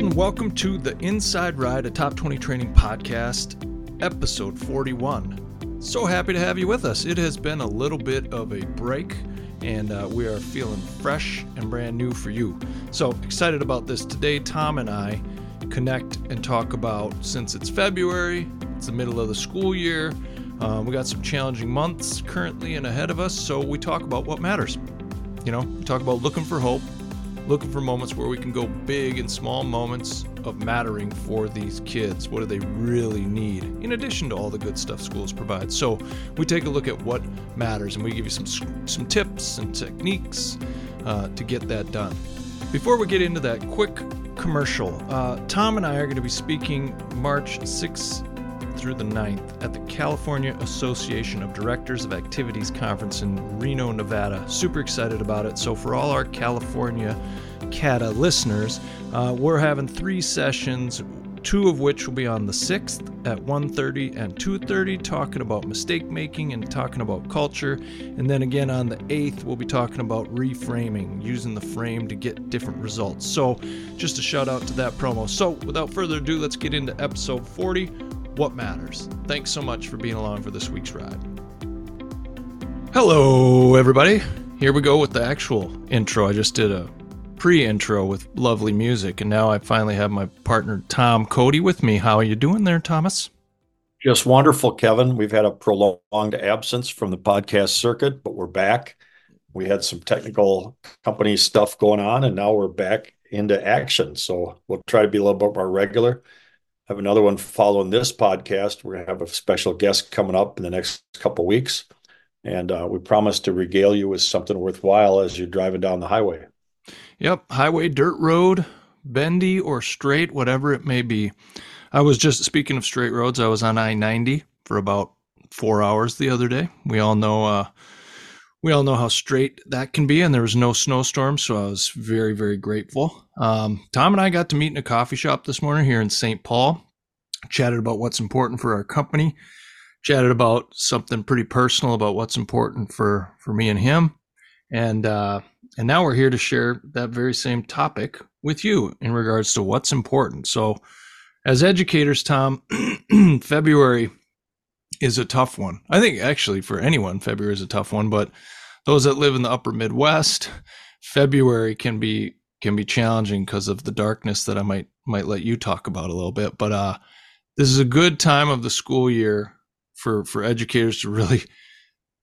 and welcome to the Inside Ride, a top 20 training podcast, episode 41. So happy to have you with us. It has been a little bit of a break, and uh, we are feeling fresh and brand new for you. So excited about this. Today, Tom and I connect and talk about since it's February, it's the middle of the school year. Um, we got some challenging months currently and ahead of us, so we talk about what matters. You know, we talk about looking for hope, looking for moments where we can go big and small moments of mattering for these kids. What do they really need, in addition to all the good stuff schools provide? So we take a look at what matters, and we give you some some tips and techniques uh, to get that done. Before we get into that, quick commercial. Uh, Tom and I are going to be speaking March 6th through the 9th at the California Association of Directors of Activities Conference in Reno, Nevada. Super excited about it. So, for all our California CADA listeners, uh, we're having three sessions two of which will be on the 6th at 1.30 and 2.30 talking about mistake making and talking about culture and then again on the 8th we'll be talking about reframing using the frame to get different results so just a shout out to that promo so without further ado let's get into episode 40 what matters. Thanks so much for being along for this week's ride. Hello, everybody. Here we go with the actual intro. I just did a pre intro with lovely music, and now I finally have my partner Tom Cody with me. How are you doing there, Thomas? Just wonderful, Kevin. We've had a prolonged absence from the podcast circuit, but we're back. We had some technical company stuff going on, and now we're back into action. So we'll try to be a little bit more regular have another one following this podcast. We're going to have a special guest coming up in the next couple weeks. And uh, we promise to regale you with something worthwhile as you're driving down the highway. Yep. Highway, dirt road, bendy or straight, whatever it may be. I was just speaking of straight roads, I was on I 90 for about four hours the other day. We all know, uh, we all know how straight that can be, and there was no snowstorm, so I was very, very grateful. Um, Tom and I got to meet in a coffee shop this morning here in St. Paul, chatted about what's important for our company, chatted about something pretty personal about what's important for for me and him, and uh, and now we're here to share that very same topic with you in regards to what's important. So, as educators, Tom, February is a tough one. I think actually for anyone, February is a tough one, but those that live in the upper Midwest, February can be can be challenging because of the darkness that I might might let you talk about a little bit. But uh, this is a good time of the school year for for educators to really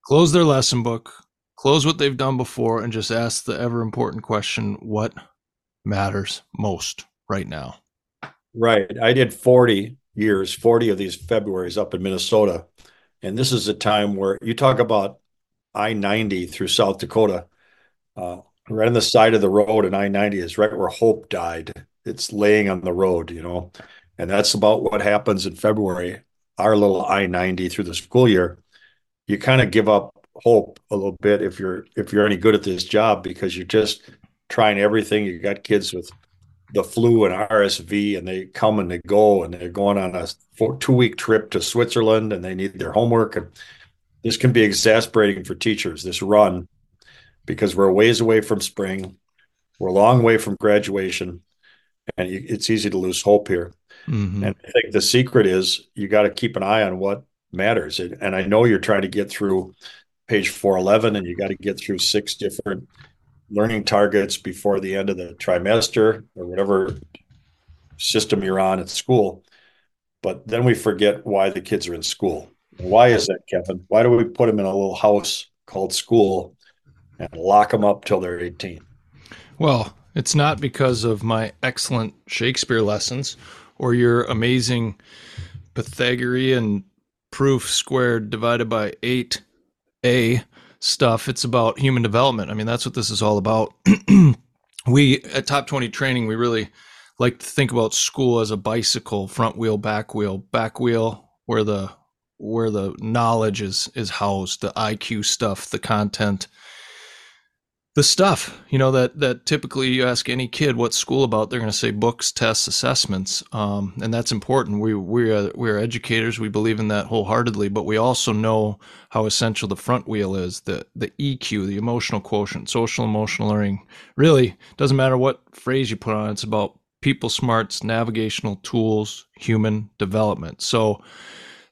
close their lesson book, close what they've done before, and just ask the ever important question: What matters most right now? Right. I did forty years, 40 of these Februaries up in Minnesota. And this is a time where you talk about I 90 through South Dakota. Uh, right on the side of the road, and I 90 is right where Hope died. It's laying on the road, you know, and that's about what happens in February. Our little I 90 through the school year, you kind of give up hope a little bit if you're if you're any good at this job because you're just trying everything. You got kids with the flu and RSV, and they come and they go, and they're going on a four, two week trip to Switzerland, and they need their homework. And this can be exasperating for teachers. This run, because we're a ways away from spring, we're a long way from graduation, and it's easy to lose hope here. Mm-hmm. And I think the secret is you got to keep an eye on what matters. And I know you're trying to get through page 411, and you got to get through six different learning targets before the end of the trimester or whatever system you're on at school. But then we forget why the kids are in school. why is that, Kevin? Why do we put them in a little house called school and lock them up till they're 18? Well, it's not because of my excellent Shakespeare lessons or your amazing Pythagorean proof squared divided by 8a stuff. It's about human development. I mean, that's what this is all about. we at Top 20 Training, we really like to think about school as a bicycle, front wheel, back wheel, back wheel where the where the knowledge is is housed, the IQ stuff, the content, the stuff you know that that typically you ask any kid what's school about they're going to say books tests assessments um, and that's important we we are we're educators we believe in that wholeheartedly but we also know how essential the front wheel is the the eq the emotional quotient social emotional learning really doesn't matter what phrase you put on it's about people smarts, navigational tools, human development. So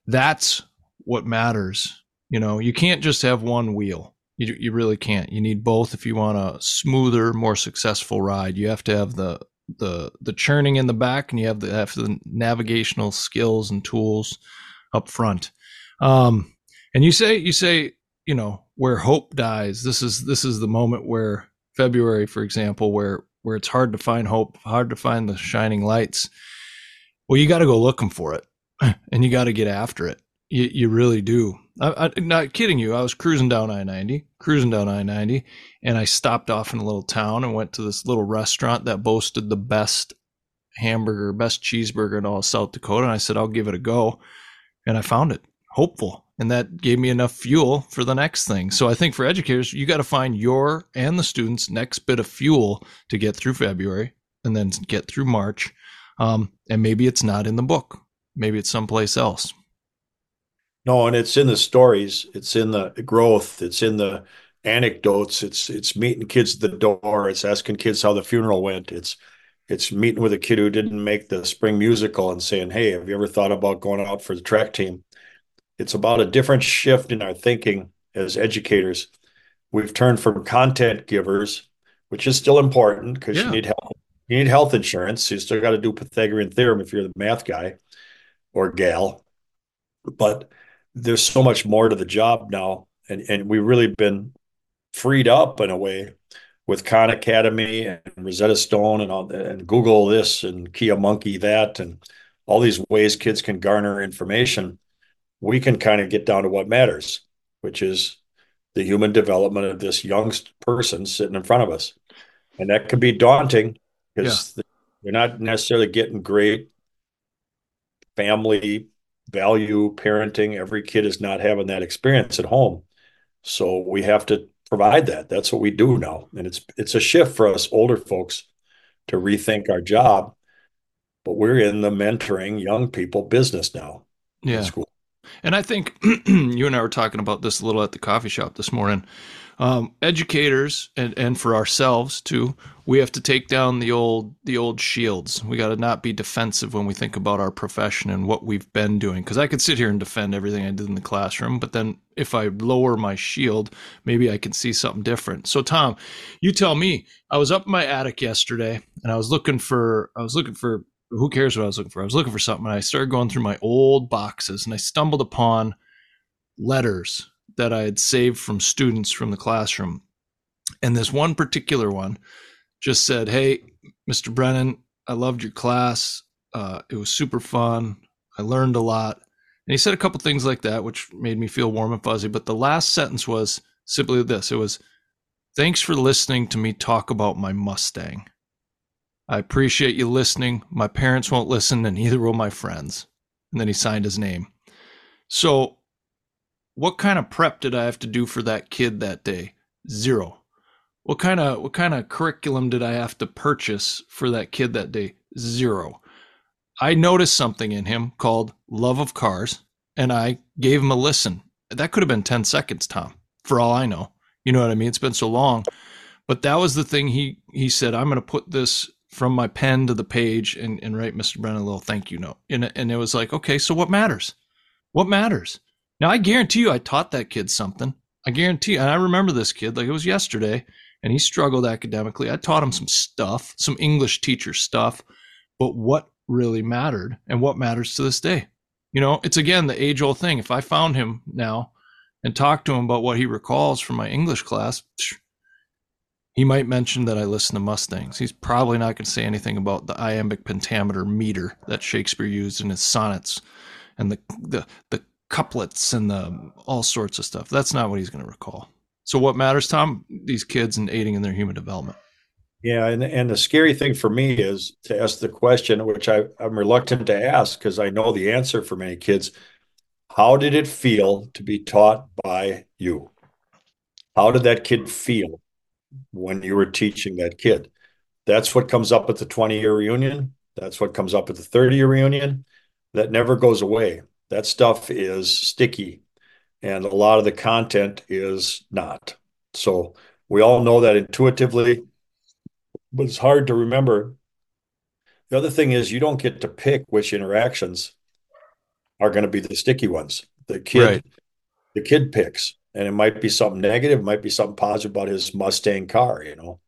that's what matters. You know, you can't just have one wheel. You, you really can't. You need both if you want a smoother, more successful ride. You have to have the the the churning in the back, and you have the have the navigational skills and tools up front. Um, and you say you say you know where hope dies. This is this is the moment where February, for example, where where it's hard to find hope, hard to find the shining lights. Well, you got to go looking for it, and you got to get after it. You, you really do. I, am not kidding you. I was cruising down I 90, cruising down I 90, and I stopped off in a little town and went to this little restaurant that boasted the best hamburger, best cheeseburger in all of South Dakota. And I said, I'll give it a go. And I found it hopeful. And that gave me enough fuel for the next thing. So I think for educators, you got to find your and the students' next bit of fuel to get through February and then get through March. Um, and maybe it's not in the book, maybe it's someplace else. No, and it's in the stories, it's in the growth, it's in the anecdotes, it's it's meeting kids at the door, it's asking kids how the funeral went, it's it's meeting with a kid who didn't make the spring musical and saying, "Hey, have you ever thought about going out for the track team?" It's about a different shift in our thinking as educators. We've turned from content givers, which is still important because yeah. you need health, you need health insurance. You still got to do Pythagorean theorem if you're the math guy or gal. But there's so much more to the job now, and and we've really been freed up in a way with Khan Academy and Rosetta Stone and all and Google this and Kia Monkey that and all these ways kids can garner information. We can kind of get down to what matters, which is the human development of this young person sitting in front of us, and that can be daunting because yeah. they're not necessarily getting great family value parenting. Every kid is not having that experience at home. So we have to provide that. That's what we do now. And it's it's a shift for us older folks to rethink our job. But we're in the mentoring young people business now. Yeah. School. And I think you and I were talking about this a little at the coffee shop this morning um, educators and, and for ourselves too we have to take down the old the old shields. We got to not be defensive when we think about our profession and what we've been doing because i could sit here and defend everything i did in the classroom but then if i lower my shield maybe i can see something different. So tom you tell me. I was up in my attic yesterday and i was looking for i was looking for who cares what i was looking for? I was looking for something and i started going through my old boxes and i stumbled upon letters that I had saved from students from the classroom. And this one particular one just said, Hey, Mr. Brennan, I loved your class. Uh, it was super fun. I learned a lot. And he said a couple things like that, which made me feel warm and fuzzy. But the last sentence was simply this it was, Thanks for listening to me talk about my Mustang. I appreciate you listening. My parents won't listen, and neither will my friends. And then he signed his name. So what kind of prep did I have to do for that kid that day? Zero. What kind of what kind of curriculum did I have to purchase for that kid that day? Zero. I noticed something in him called love of cars and I gave him a listen. That could have been 10 seconds, Tom, for all I know. You know what I mean? It's been so long. But that was the thing he he said, I'm going to put this from my pen to the page and, and write Mr. Brennan a little thank you note. And, and it was like, okay, so what matters? What matters? Now I guarantee you, I taught that kid something. I guarantee, and I remember this kid like it was yesterday, and he struggled academically. I taught him some stuff, some English teacher stuff, but what really mattered and what matters to this day. You know, it's again the age old thing. If I found him now and talked to him about what he recalls from my English class, he might mention that I listen to Mustangs. He's probably not going to say anything about the iambic pentameter meter that Shakespeare used in his sonnets and the the the couplets and the all sorts of stuff. That's not what he's going to recall. So what matters, Tom? These kids and aiding in their human development. Yeah, and and the scary thing for me is to ask the question, which I, I'm reluctant to ask because I know the answer for many kids. How did it feel to be taught by you? How did that kid feel when you were teaching that kid? That's what comes up at the 20 year reunion. That's what comes up at the 30 year reunion. That never goes away that stuff is sticky and a lot of the content is not. So we all know that intuitively, but it's hard to remember The other thing is you don't get to pick which interactions are going to be the sticky ones. The kid, Right. the kid picks, and it might be something negative, it might be something positive about his Mustang car, you know.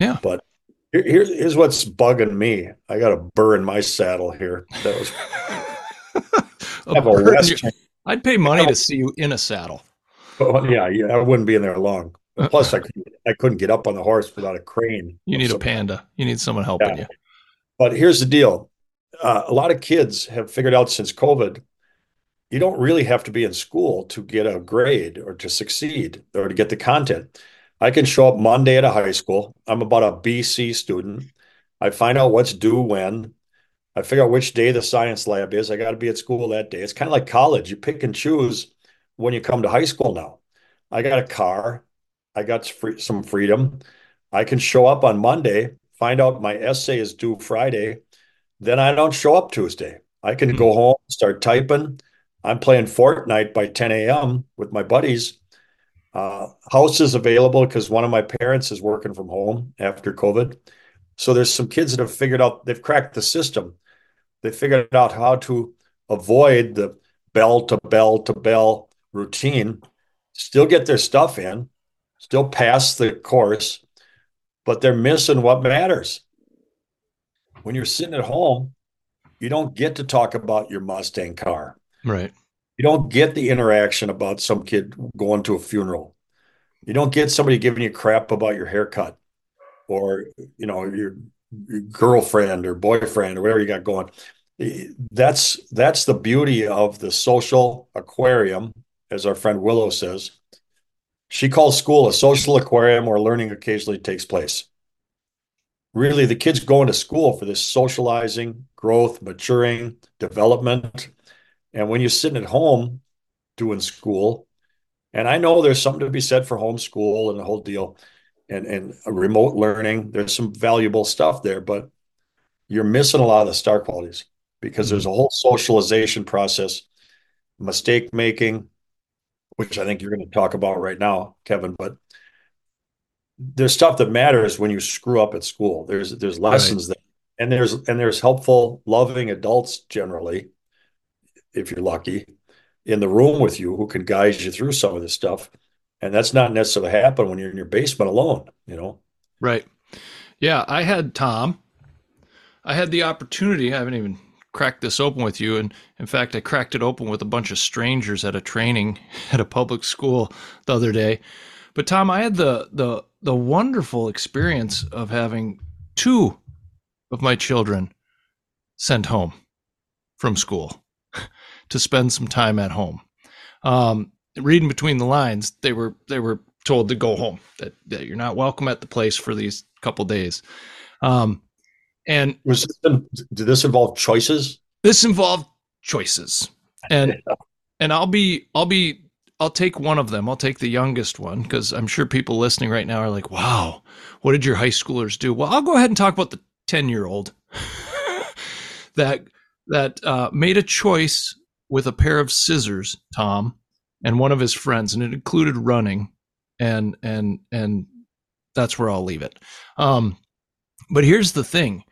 Yeah. But here, here's here's what's bugging me. I got a burr in my saddle here. That was A have a bird in I'd pay money to see you in a saddle. Oh, yeah, yeah, I wouldn't be in there long. Plus, I couldn't, I couldn't get up on the horse without a crane. You need a panda. You need someone helping Yeah. you. But here's the deal: uh, a lot of kids have figured out since COVID, you don't really have to be in school to get a grade or to succeed or to get the content. I can show up Monday at a high school. I'm about a BC student. I find out what's due when. I figure out which day the science lab is. I got to be at school that day. It's kind of like college. You pick and choose when you come to high school now. I got a car. I got free, some freedom. I can show up on Monday, find out my essay is due Friday. Then I don't show up Tuesday. I can go home, start typing. I'm playing Fortnite by 10 a.m. with my buddies. Uh, house is available because one of my parents is working from home after COVID. So there's some kids that have figured out, they've cracked the system. They figured out how to avoid the bell to bell to bell routine, still get their stuff in, still pass the course, but they're missing what matters. When you're sitting at home, you don't get to talk about your Mustang car. Right. You don't get the interaction about some kid going to a funeral. You don't get somebody giving you crap about your haircut or, you know, your, girlfriend or boyfriend or whatever you got going. That's that's the beauty of the social aquarium, as our friend Willow says. She calls school a social aquarium where learning occasionally takes place. Really, the kids going to school for this socializing, growth, maturing, development. And when you're sitting at home doing school, and I know there's something to be said for homeschool and the whole deal and, and remote learning, there's some valuable stuff there, but you're missing a lot of the star qualities because there's mm-hmm. a whole socialization process, mistake making, which I think you're going to talk about right now, Kevin, but there's stuff that matters when you screw up at school. There's there's lessons there, and there's and there's helpful, loving adults generally, if you're lucky, in the room with you who can guide you through some of this stuff. And that's not necessarily happen when you're in your basement alone, you know. Right. Yeah, I had Tom. I had the opportunity. I haven't even cracked this open with you, and in fact, I cracked it open with a bunch of strangers at a training at a public school the other day. But Tom, I had the the the wonderful experience of having two of my children sent home from school to spend some time at home. Um, reading between the lines, they were they were told to go home that, that you're not welcome at the place for these couple days. Um, and Was this, did this involve choices? this involved choices, and and I'll be I'll be I'll take one of them. I'll take the youngest one because I'm sure people listening right now are like, "Wow, what did your high schoolers do?" Well, I'll go ahead and talk about the ten year old that that uh, made a choice with a pair of scissors, Tom, and one of his friends, and it included running, and and and that's where I'll leave it. Um, but here's the thing: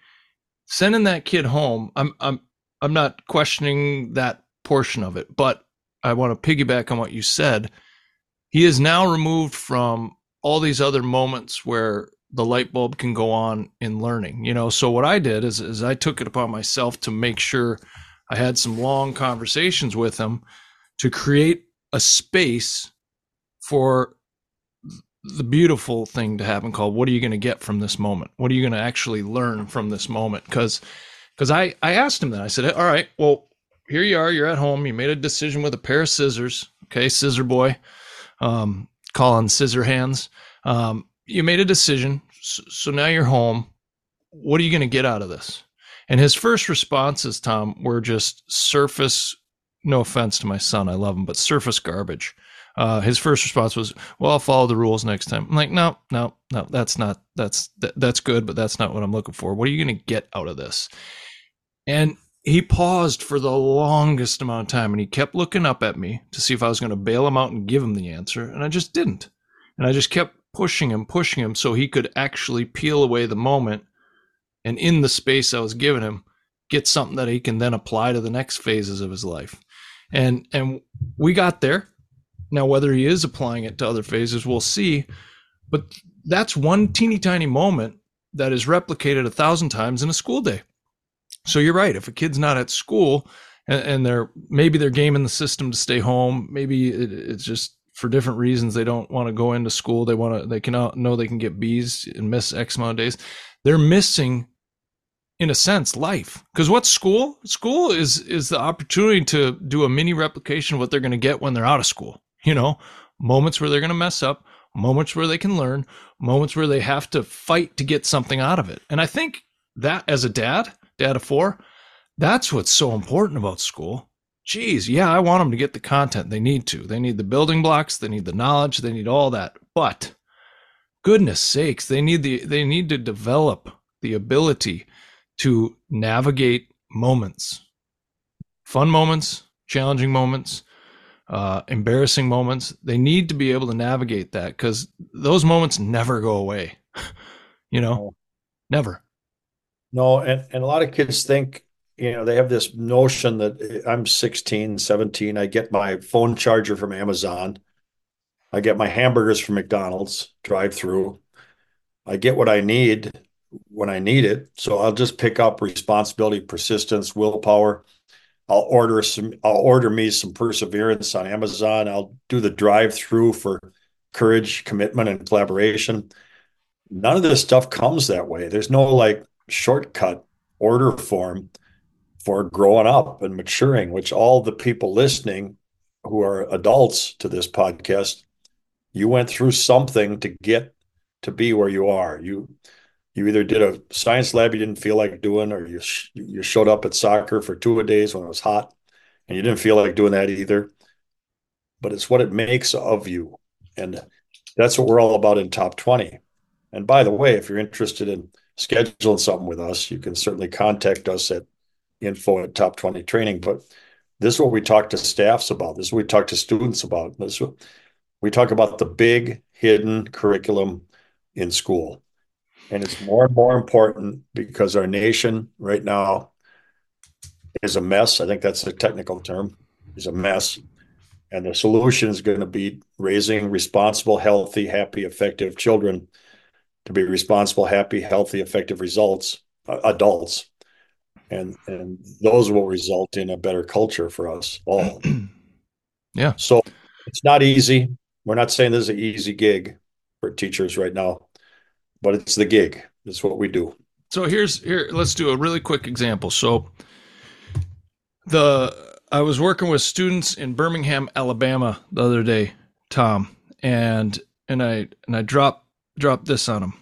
sending that kid home, I'm I'm I'm not questioning that portion of it, but I want to piggyback on what you said. He is now removed from all these other moments where the light bulb can go on in learning. You know, so what I did is, is I took it upon myself to make sure I had some long conversations with him to create a space for the beautiful thing to happen called what are you going to get from this moment? What are you going to actually learn from this moment? Because because I, I asked him that. I said, all right, well, here you are. You're at home. You made a decision with a pair of scissors. Okay, scissor boy, um, calling scissor hands. Um, you made a decision. So, so now you're home. What are you going to get out of this? And his first responses, Tom, were just surface. No offense to my son, I love him, but surface garbage. Uh, his first response was, "Well, I'll follow the rules next time." I'm like, "No, no, no. That's not. That's that, that's good, but that's not what I'm looking for. What are you going to get out of this?" And he paused for the longest amount of time, and he kept looking up at me to see if I was going to bail him out and give him the answer, and I just didn't. And I just kept pushing him, pushing him, so he could actually peel away the moment and in the space I was giving him, get something that he can then apply to the next phases of his life. And and we got there. Now whether he is applying it to other phases, we'll see. But that's one teeny tiny moment that is replicated a thousand times in a school day. So you're right. If a kid's not at school and, and they're maybe they're gaming the system to stay home, maybe it, it's just for different reasons they don't want to go into school. They want to they can know they can get B's and miss X amount of days. They're missing in a sense life. Because what's school? School is is the opportunity to do a mini replication of what they're going to get when they're out of school you know? Moments where they're going to mess up moments where they can learn moments where they have to fight to get something out of it. And i think that as a dad dad of four that's what's so important about school. Geez yeah i want them to get the content they need to. They need the building blocks they need the knowledge they need all that. But goodness sakes they need the they need to develop the ability to navigate moments, fun moments, challenging moments, uh, embarrassing moments. They need to be able to navigate that because those moments never go away. you know, no. never. No, and, and a lot of kids think, you know, they have this notion that I'm 16, 17. I get my phone charger from Amazon. I get my hamburgers from McDonald's drive through. I get what I need when I need it. So I'll just pick up responsibility, persistence, willpower. I'll order some. I'll order me some perseverance on Amazon. I'll do the drive-through for courage, commitment, and collaboration. None of this stuff comes that way. There's no like shortcut order form for growing up and maturing, which all the people listening who are adults to this podcast, you went through something to get to be where you are. You you either did a science lab you didn't feel like doing, or you sh- you showed up at soccer for two a days when it was hot, and you didn't feel like doing that either. But it's what it makes of you, and that's what we're all about in Top Twenty. And by the way, if you're interested in scheduling something with us, you can certainly contact us at info at Top Twenty Training. But this is what we talk to staffs about. This is what we talk to students about. This we talk about the big hidden curriculum in school and it's more and more important because our nation right now is a mess. I think that's the technical term, is a mess. And the solution is going to be raising responsible, healthy, happy, effective children to be responsible, happy, healthy, effective results, uh, adults. And and those will result in a better culture for us all. yeah. So it's not easy. We're not saying this is an easy gig for teachers right now but it's the gig. It's what we do. So here's here. Let's do a really quick example. So the I was working with students in Birmingham, Alabama, the other day, Tom, and and I and I dropped dropped this on them,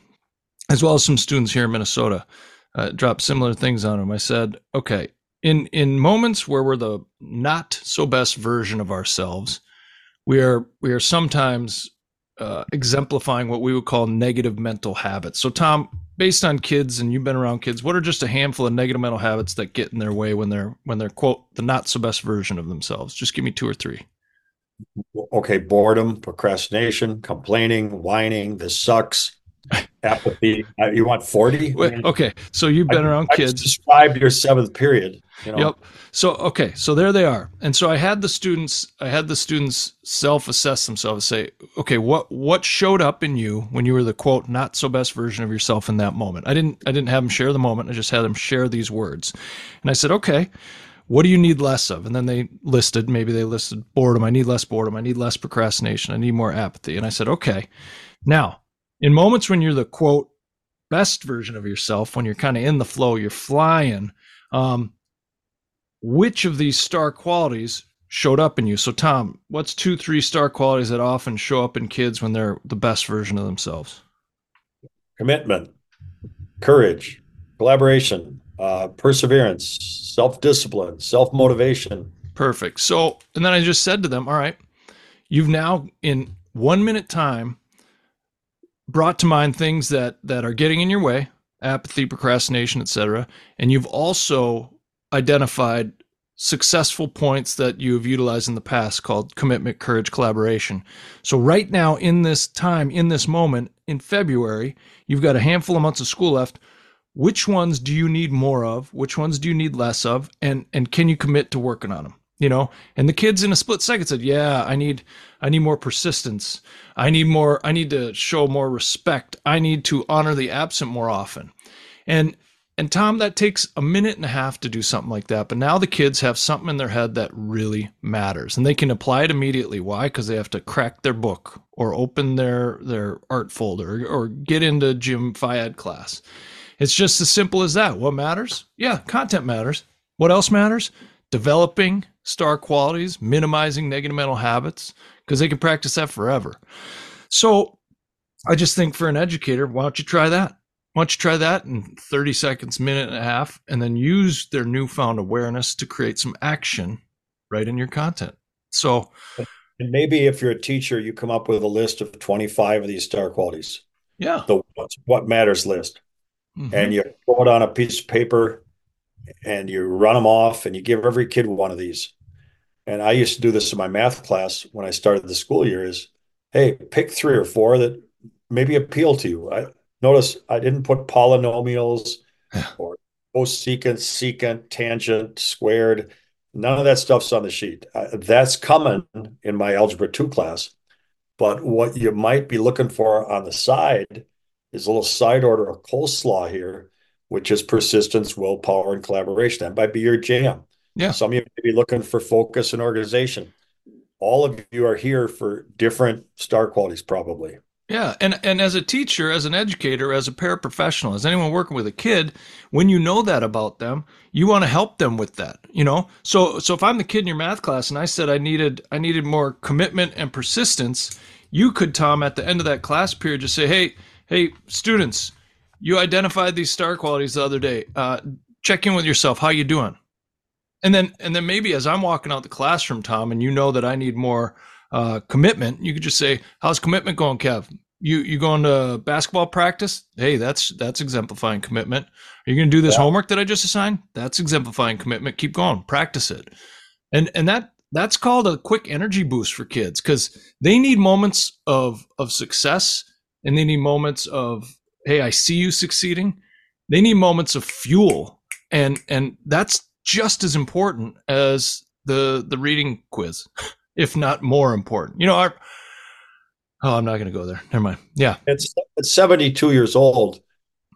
as well as some students here in Minnesota. Uh, dropped similar things on them. I said, okay, in in moments where we're the not so best version of ourselves, we are we are sometimes uh, exemplifying what we would call negative mental habits. So, Tom, based on kids, and you've been around kids, what are just a handful of negative mental habits that get in their way when they're when they're quote the not so best version of themselves? Just give me two or three. Okay, boredom, procrastination, complaining, whining. This sucks. Apathy. Uh, you want forty? Okay, so you've been I, around I kids. Describe your seventh period. You know? Yep. So okay, so there they are. And so I had the students I had the students self-assess themselves say, okay, what what showed up in you when you were the quote not so best version of yourself in that moment? I didn't I didn't have them share the moment. I just had them share these words. And I said, "Okay, what do you need less of?" And then they listed, maybe they listed boredom. I need less boredom. I need less procrastination. I need more apathy. And I said, "Okay. Now, in moments when you're the quote best version of yourself, when you're kind of in the flow, you're flying, um, which of these star qualities showed up in you. So, Tom, what's two, three star qualities that often show up in kids when they're the best version of themselves? Commitment, courage, collaboration, uh, perseverance, self discipline, self motivation. Perfect. So, and then I just said to them, all right, you've now in one minute time brought to mind things that that are getting in your way apathy procrastination etc and you've also identified successful points that you have utilized in the past called commitment, courage, collaboration. So, right now, in this time, in this moment, in February, you've got a handful of months of school left. which ones do you need more of which ones do you need less of and and can you commit to working on them you know? And the kids in a split second said yeah i need i need more persistence. I need more i need to show more respect. I need to honor the absent more often. And and tom that takes a minute and a half to do something like that but now the kids have something in their head that really matters and they can apply it immediately. Why? Because they have to crack their book or open their their art folder or get into gym phy ed class. It's just as simple as that. What matters? Yeah content matters. What else matters? Developing star qualities, minimizing negative mental habits, because they can practice that forever. So I just think for an educator, why don't you try that? Why don't you try that in 30 seconds, minute and a half, and then use their newfound awareness to create some action right in your content. So and maybe if you're a teacher, you come up with a list of 25 of these star qualities. Yeah. The what matters list. Mm-hmm. And you throw it on a piece of paper and you run them off and you give every kid one of these. And I used to do this in my math class when I started the school year is, hey, pick three or four that maybe appeal to you. I notice I didn't put polynomials or cosecant, secant, tangent, squared. None of that stuff's on the sheet. Uh, that's coming in my algebra 2 class. But what you might be looking for on the side is a little side order of coleslaw here which is persistence, willpower, and collaboration. That might be your jam. Yeah. Some of you may be looking for focus and organization. All of you are here for different star qualities, probably. Yeah, and and as a teacher, as an educator, as a paraprofessional, as anyone working with a kid, when you know that about them, you want to help them with that. You know, so so if I'm the kid in your math class and I said I needed I needed more commitment and persistence, you could Tom at the end of that class period just say, hey hey students, you identified these star qualities the other day. Uh, check in with yourself. How you doing? And then, and then maybe as I'm walking out the classroom, Tom, and you know that I need more uh, commitment, you could just say, "How's commitment going, Kev? You you going to basketball practice? Hey, that's that's exemplifying commitment. Are you going to do this yeah. homework that I just assigned? That's exemplifying commitment. Keep going, practice it." And and that that's called a quick energy boost for kids because they need moments of of success and they need moments of hey, I see you succeeding. They need moments of fuel, and and that's just as important as the the reading quiz, if not more important. You know, our oh, I'm not going to go there. Never mind. Yeah, it's at 72 years old.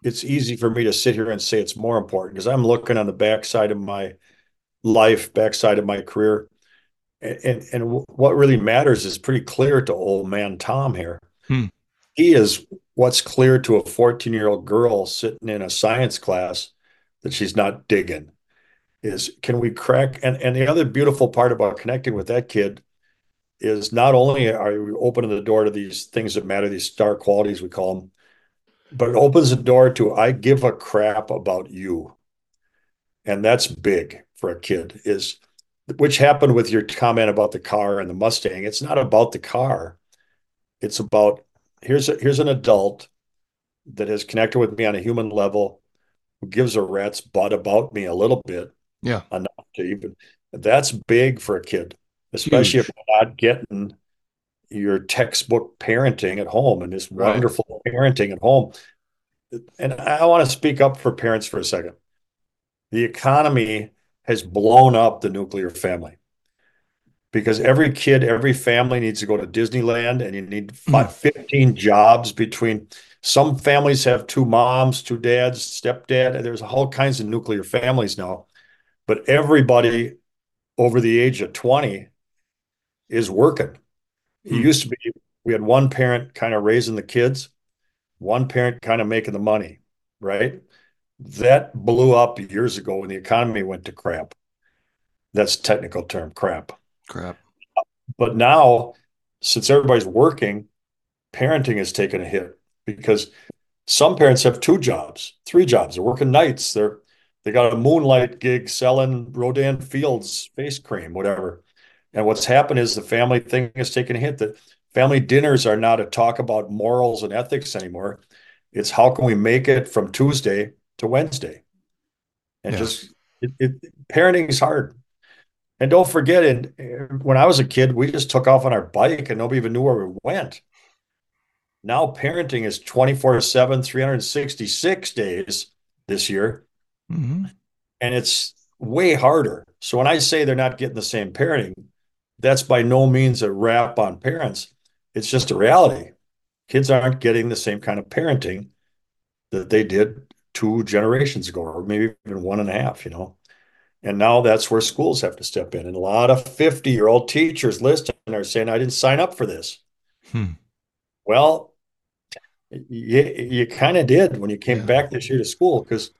It's easy for me to sit here and say it's more important because I'm looking on the backside of my life, backside of my career, and and, and what really matters is pretty clear to old man Tom here. Hmm. He is what's clear to a 14 year old girl sitting in a science class that she's not digging is can we crack and, and the other beautiful part about connecting with that kid is not only are we opening the door to these things that matter these star qualities we call them but it opens the door to i give a crap about you. And that's big for a kid is which happened with your comment about the car and the mustang. It's not about the car. It's about here's a, here's an adult that has connected with me on a human level who gives a rat's butt about me a little bit. Yeah. Enough to even that's big for a kid especially Huge. if you're not getting your textbook parenting at home and this right. wonderful parenting at home. And i want to speak up for parents for a second. The economy has blown up the nuclear family because every kid, every family needs to go to Disneyland and you need five, 15 jobs between some families have two moms, two dads, stepdad. There's all kinds of nuclear families now. But everybody over the age of 20 is working. It mm. used to be we had one parent kind of raising the kids, one parent kind of making the money, right? That blew up years ago when the economy went to crap. That's technical term, crap. Crap. But now, since everybody's working, parenting has taken a hit because some parents have two jobs, three jobs. They're working nights. They're they got a moonlight gig selling Rodan Fields face cream, whatever. And what's happened is the family thing has taken a hit. That family dinners are not a talk about morals and ethics anymore. It's how can we make it from Tuesday to Wednesday, and yeah. just it, it, parenting is hard. And don't forget, and when I was a kid, we just took off on our bike and nobody even knew where we went. Now parenting is 24 7, 366 days. this year. Mm-hmm. And it's way harder. So when I say they're not getting the same parenting, that's by no means a rap on parents. It's just a reality. Kids aren't getting the same kind of parenting that they did two generations ago, or maybe even one and a half, you know. And now that's where schools have to step in. And a lot of 50 year old teachers listening are saying, I didn't sign up for this. Hmm. Well, you, you kind of did when you came yeah. back this year to school because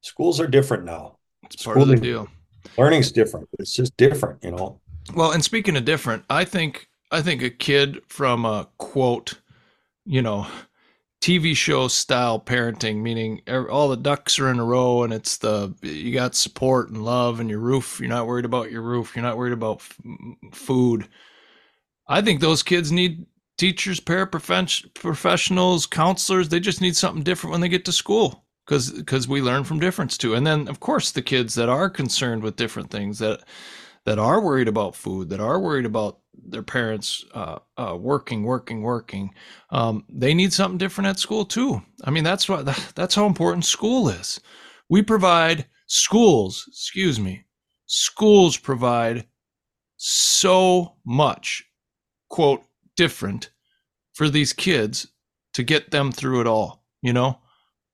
schools are different now. It's part Schooling, of the deal. Learning's different. It's just different, you know. Well, and speaking of different, I think I think a kid from a quote, you know, TV show style parenting, meaning all the ducks are in a row and it's the you got support and love and your roof. You're not worried about your roof. You're not worried about f- food. I think those kids need teachers, paraprofessionals, counselors. They just need something different when they get to school because because we learn from difference too. And then of course the kids that are concerned with different things that that are worried about food, that are worried about their parents uh, uh, working, working, working. Um, they need something different at school too. I mean, that's what that's how important school is. We provide schools, excuse me, schools provide so much, quote, different for these kids to get them through it all. You know,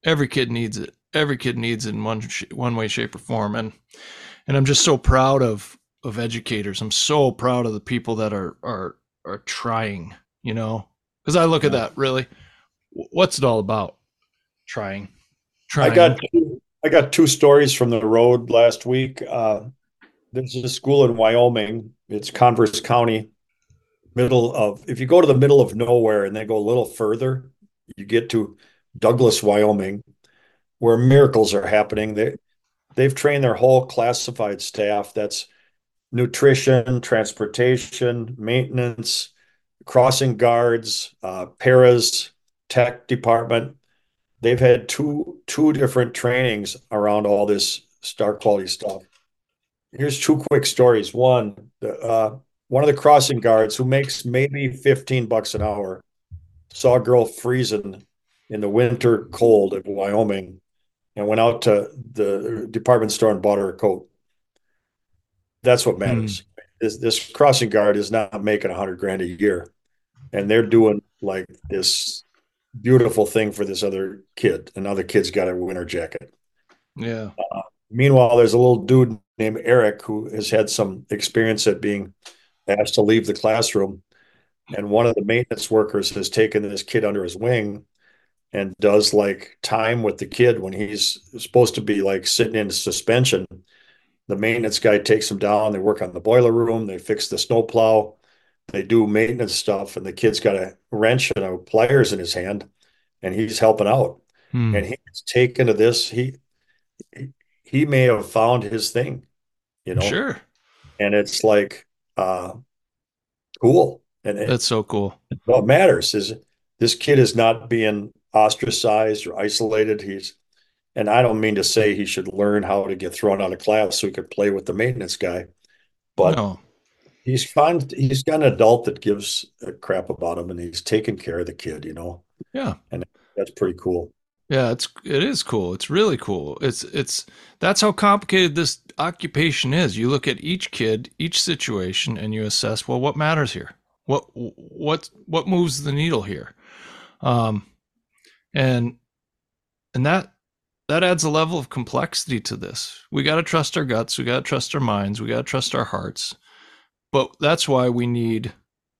every kid needs it. Every kid needs it in one one way, shape, or form. And and I'm just so proud of of educators. I'm so proud of the people that are are are trying, you know. Cuz I look at that really what's it all about? Trying. Trying. I got two, I got two stories from the road last week. Uh, there's a school in Wyoming. It's Converse County, middle of if you go to the middle of nowhere and then go a little further, you get to Douglas, Wyoming, where miracles are happening. They they've trained their whole classified staff. That's nutrition, transportation, maintenance, crossing guards, uh, paras, tech department. They've had two two different trainings around all this star quality stuff. Here's two quick stories. One, uh, one of the crossing guards who makes maybe 15 bucks an hour saw a girl freezing in the winter cold of Wyoming and went out to the department store and bought her a coat. That's what matters. Mm. This this crossing guard is not making a hundred grand a year, and they're doing like this beautiful thing for this other kid. Another kid's got a winter jacket. Yeah. Uh, meanwhile, there's a little dude named Eric who has had some experience at being asked to leave the classroom, and one of the maintenance workers has taken this kid under his wing and does like time with the kid when he's supposed to be like sitting in suspension the maintenance guy takes them down. They work on the boiler room. They fix the snowplow. They do maintenance stuff, and the kid's got a wrench and a pliers in his hand, and he's helping out. Hmm. And he's taken to this. He he may have found his thing, you know. Sure. And it's like uh, cool. And it, that's so cool. What matters is this kid is not being ostracized or isolated. He's and I don't mean to say he should learn how to get thrown out of class so he could play with the maintenance guy, but no. he's fine. He's got an adult that gives a crap about him, and he's taking care of the kid. You know. Yeah, and that's pretty cool. Yeah, it's it is cool. It's really cool. It's it's that's how complicated this occupation is. You look at each kid, each situation, and you assess well what matters here. What what what moves the needle here, um, and and that that adds a level of complexity to this. We got to trust our guts, we got to trust our minds, we got to trust our hearts. But that's why we need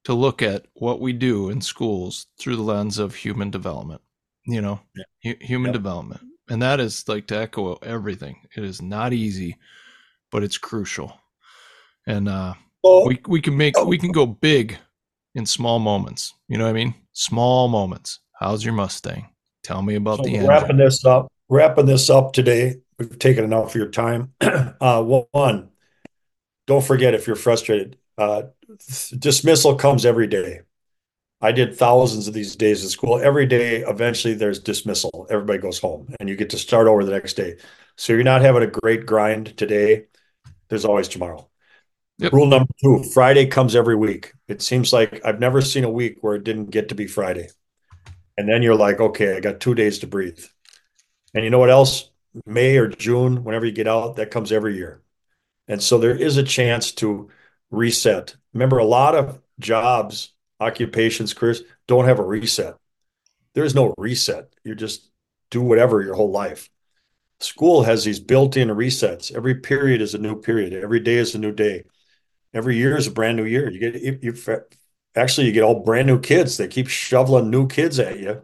to look at what we do in schools through the lens of human development, you know, yeah. human yep. development. And that is like to echo everything. It is not easy, but it's crucial. And uh we we can make we can go big in small moments. You know what I mean? Small moments. How's your Mustang? Tell me about so the wrapping engine. this up wrapping this up today. We've taken enough of your time. uh, one, don't forget if you're frustrated, uh, dismissal comes every day. I did thousands of these days in school. Every day, eventually, there's dismissal. Everybody goes home, and you get to start over the next day. So you're not having a great grind today. There's always tomorrow. Yep. Rule number two: Friday comes every week. It seems like I've never seen a week where it didn't get to be Friday, and then you're like, okay, I got two days to breathe And you know what else? May or June, whenever you get out, that comes every year. And so there is a chance to reset. Remember, a lot of jobs, occupations, careers don't have a reset. There is no reset. You just do whatever your whole life. School has these built-in resets. Every period is a new period. Every day is a new day. Every year is a brand new year. You get you actually you get all brand new kids. They keep shoveling new kids at you,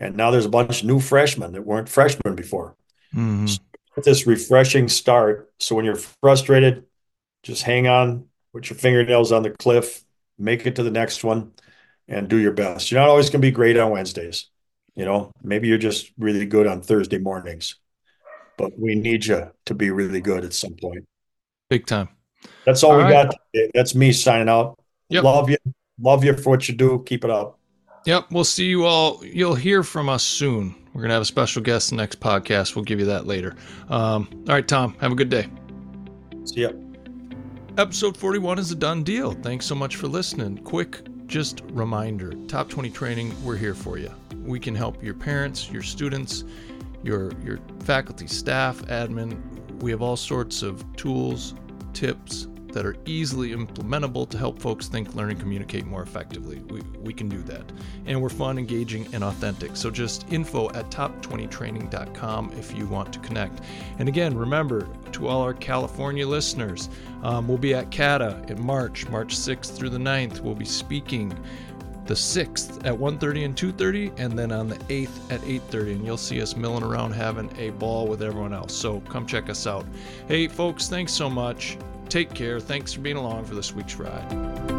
and now there's a bunch of new freshmen that weren't freshmen before. Mm-hmm. So this refreshing start. So when you're frustrated, just hang on, put your fingernails on the cliff, make it to the next one, and do your best. You're not always going to be great on Wednesdays. You know, maybe you're just really good on Thursday mornings, but we need you to be really good at some point. Big time. That's all, all we right. got. Today. That's me signing out. Yep. Love you. Love you for what you do. Keep it up. Yep. We'll see you all. You'll hear from us soon. We're going to have a special guest the next podcast. We'll give you that later. Um, all right, Tom, have a good day. See ya. Episode 41 is a done deal. Thanks so much for listening. Quick, just reminder Top 20 Training, we're here for you. We can help your parents, your students, your, your faculty, staff, admin. We have all sorts of tools, tips, that are easily implementable to help folks think, learn, and communicate more effectively. We, we can do that. And we're fun, engaging, and authentic. So just info at top20training.com if you want to connect. And again, remember to all our California listeners, um, we'll be at CADA in March, March 6th through the 9th. We'll be speaking the 6th at 1.30 and 2.30 and then on the 8th at 8.30 and you'll see us milling around having a ball with everyone else so come check us out hey folks thanks so much Take care. Thanks for being along for this week's ride.